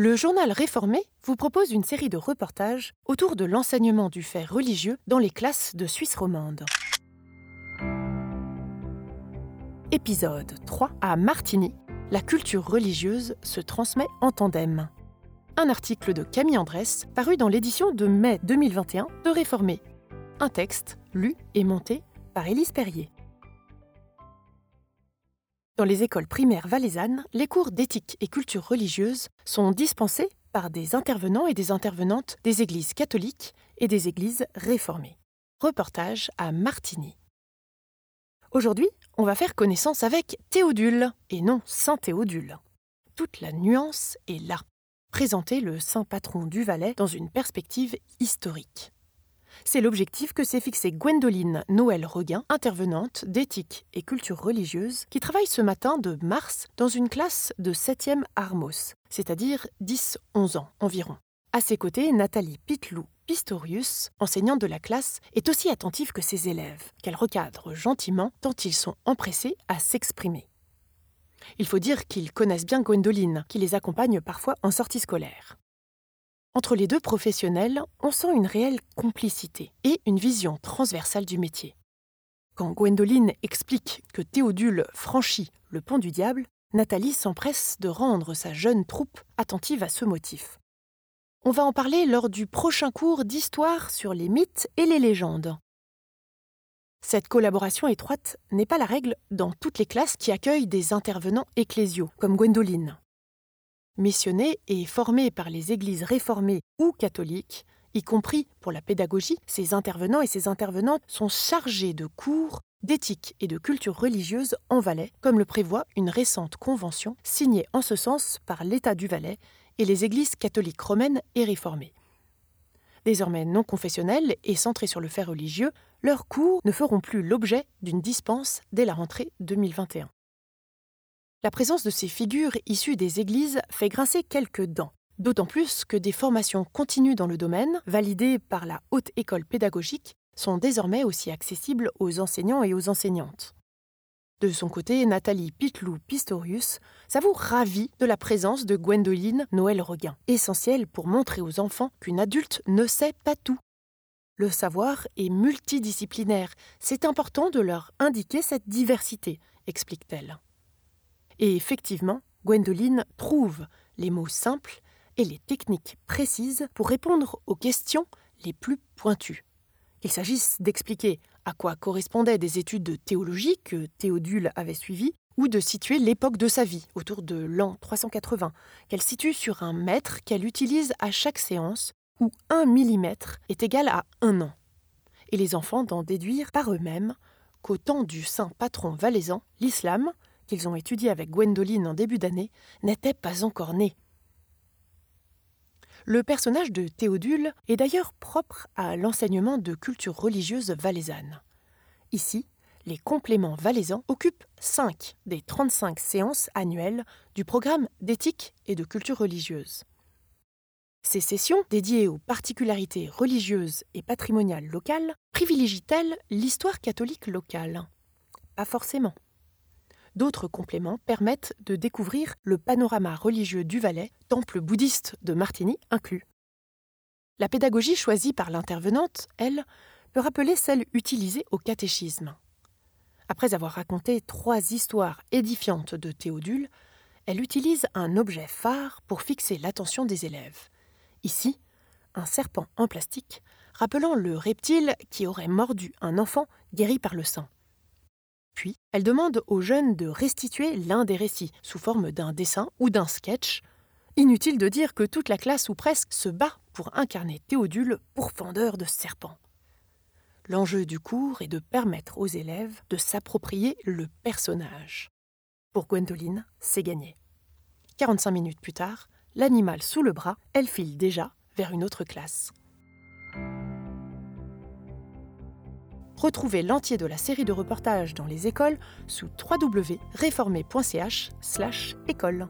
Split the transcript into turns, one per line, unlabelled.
Le journal Réformé vous propose une série de reportages autour de l'enseignement du fait religieux dans les classes de Suisse romande. Épisode 3 à Martigny, la culture religieuse se transmet en tandem. Un article de Camille Andrès paru dans l'édition de mai 2021 de Réformé. Un texte lu et monté par Élise Perrier. Dans les écoles primaires valaisannes, les cours d'éthique et culture religieuse sont dispensés par des intervenants et des intervenantes des églises catholiques et des églises réformées. Reportage à Martigny. Aujourd'hui, on va faire connaissance avec Théodule, et non Saint Théodule. Toute la nuance est là. Présenter le saint patron du Valais dans une perspective historique. C'est l'objectif que s'est fixé Gwendoline Noël Reguin, intervenante d'éthique et culture religieuse, qui travaille ce matin de mars dans une classe de 7e Armos, c'est-à-dire 10-11 ans environ. À ses côtés, Nathalie Pitlou Pistorius, enseignante de la classe, est aussi attentive que ses élèves, qu'elle recadre gentiment tant ils sont empressés à s'exprimer. Il faut dire qu'ils connaissent bien Gwendoline, qui les accompagne parfois en sortie scolaire. Entre les deux professionnels, on sent une réelle complicité et une vision transversale du métier. Quand Gwendoline explique que Théodule franchit le pont du diable, Nathalie s'empresse de rendre sa jeune troupe attentive à ce motif. On va en parler lors du prochain cours d'histoire sur les mythes et les légendes. Cette collaboration étroite n'est pas la règle dans toutes les classes qui accueillent des intervenants ecclésiaux, comme Gwendoline missionnés et formés par les églises réformées ou catholiques, y compris pour la pédagogie, ces intervenants et ces intervenantes sont chargés de cours d'éthique et de culture religieuse en Valais, comme le prévoit une récente convention signée en ce sens par l'État du Valais et les églises catholiques romaines et réformées. Désormais non confessionnels et centrés sur le fait religieux, leurs cours ne feront plus l'objet d'une dispense dès la rentrée 2021. La présence de ces figures issues des églises fait grincer quelques dents, d'autant plus que des formations continues dans le domaine, validées par la Haute École pédagogique, sont désormais aussi accessibles aux enseignants et aux enseignantes. De son côté, Nathalie Pitlou Pistorius s'avoue ravie de la présence de Gwendoline Noël Reguin, essentielle pour montrer aux enfants qu'une adulte ne sait pas tout. Le savoir est multidisciplinaire, c'est important de leur indiquer cette diversité, explique-t-elle. Et effectivement, Gwendoline trouve les mots simples et les techniques précises pour répondre aux questions les plus pointues. Qu'il s'agisse d'expliquer à quoi correspondaient des études de théologie que Théodule avait suivies, ou de situer l'époque de sa vie, autour de l'an 380, qu'elle situe sur un mètre qu'elle utilise à chaque séance, où un millimètre est égal à un an. Et les enfants d'en déduire par eux-mêmes qu'au temps du saint patron valaisan, l'islam, qu'ils ont étudié avec Gwendoline en début d'année, n'était pas encore né. Le personnage de Théodule est d'ailleurs propre à l'enseignement de culture religieuse valaisanne. Ici, les compléments valaisans occupent 5 des 35 séances annuelles du programme d'éthique et de culture religieuse. Ces sessions, dédiées aux particularités religieuses et patrimoniales locales, privilégient-elles l'histoire catholique locale? Pas forcément. D'autres compléments permettent de découvrir le panorama religieux du Valais, temple bouddhiste de Martigny inclus. La pédagogie choisie par l'intervenante, elle, peut rappeler celle utilisée au catéchisme. Après avoir raconté trois histoires édifiantes de Théodule, elle utilise un objet phare pour fixer l'attention des élèves. Ici, un serpent en plastique, rappelant le reptile qui aurait mordu un enfant guéri par le sang. Puis, elle demande aux jeunes de restituer l'un des récits sous forme d'un dessin ou d'un sketch. Inutile de dire que toute la classe ou presque se bat pour incarner Théodule, pourfendeur de serpents. L'enjeu du cours est de permettre aux élèves de s'approprier le personnage. Pour Gwendoline, c'est gagné. 45 minutes plus tard, l'animal sous le bras, elle file déjà vers une autre classe. Retrouvez l'entier de la série de reportages dans les écoles sous www.reformé.ch/école.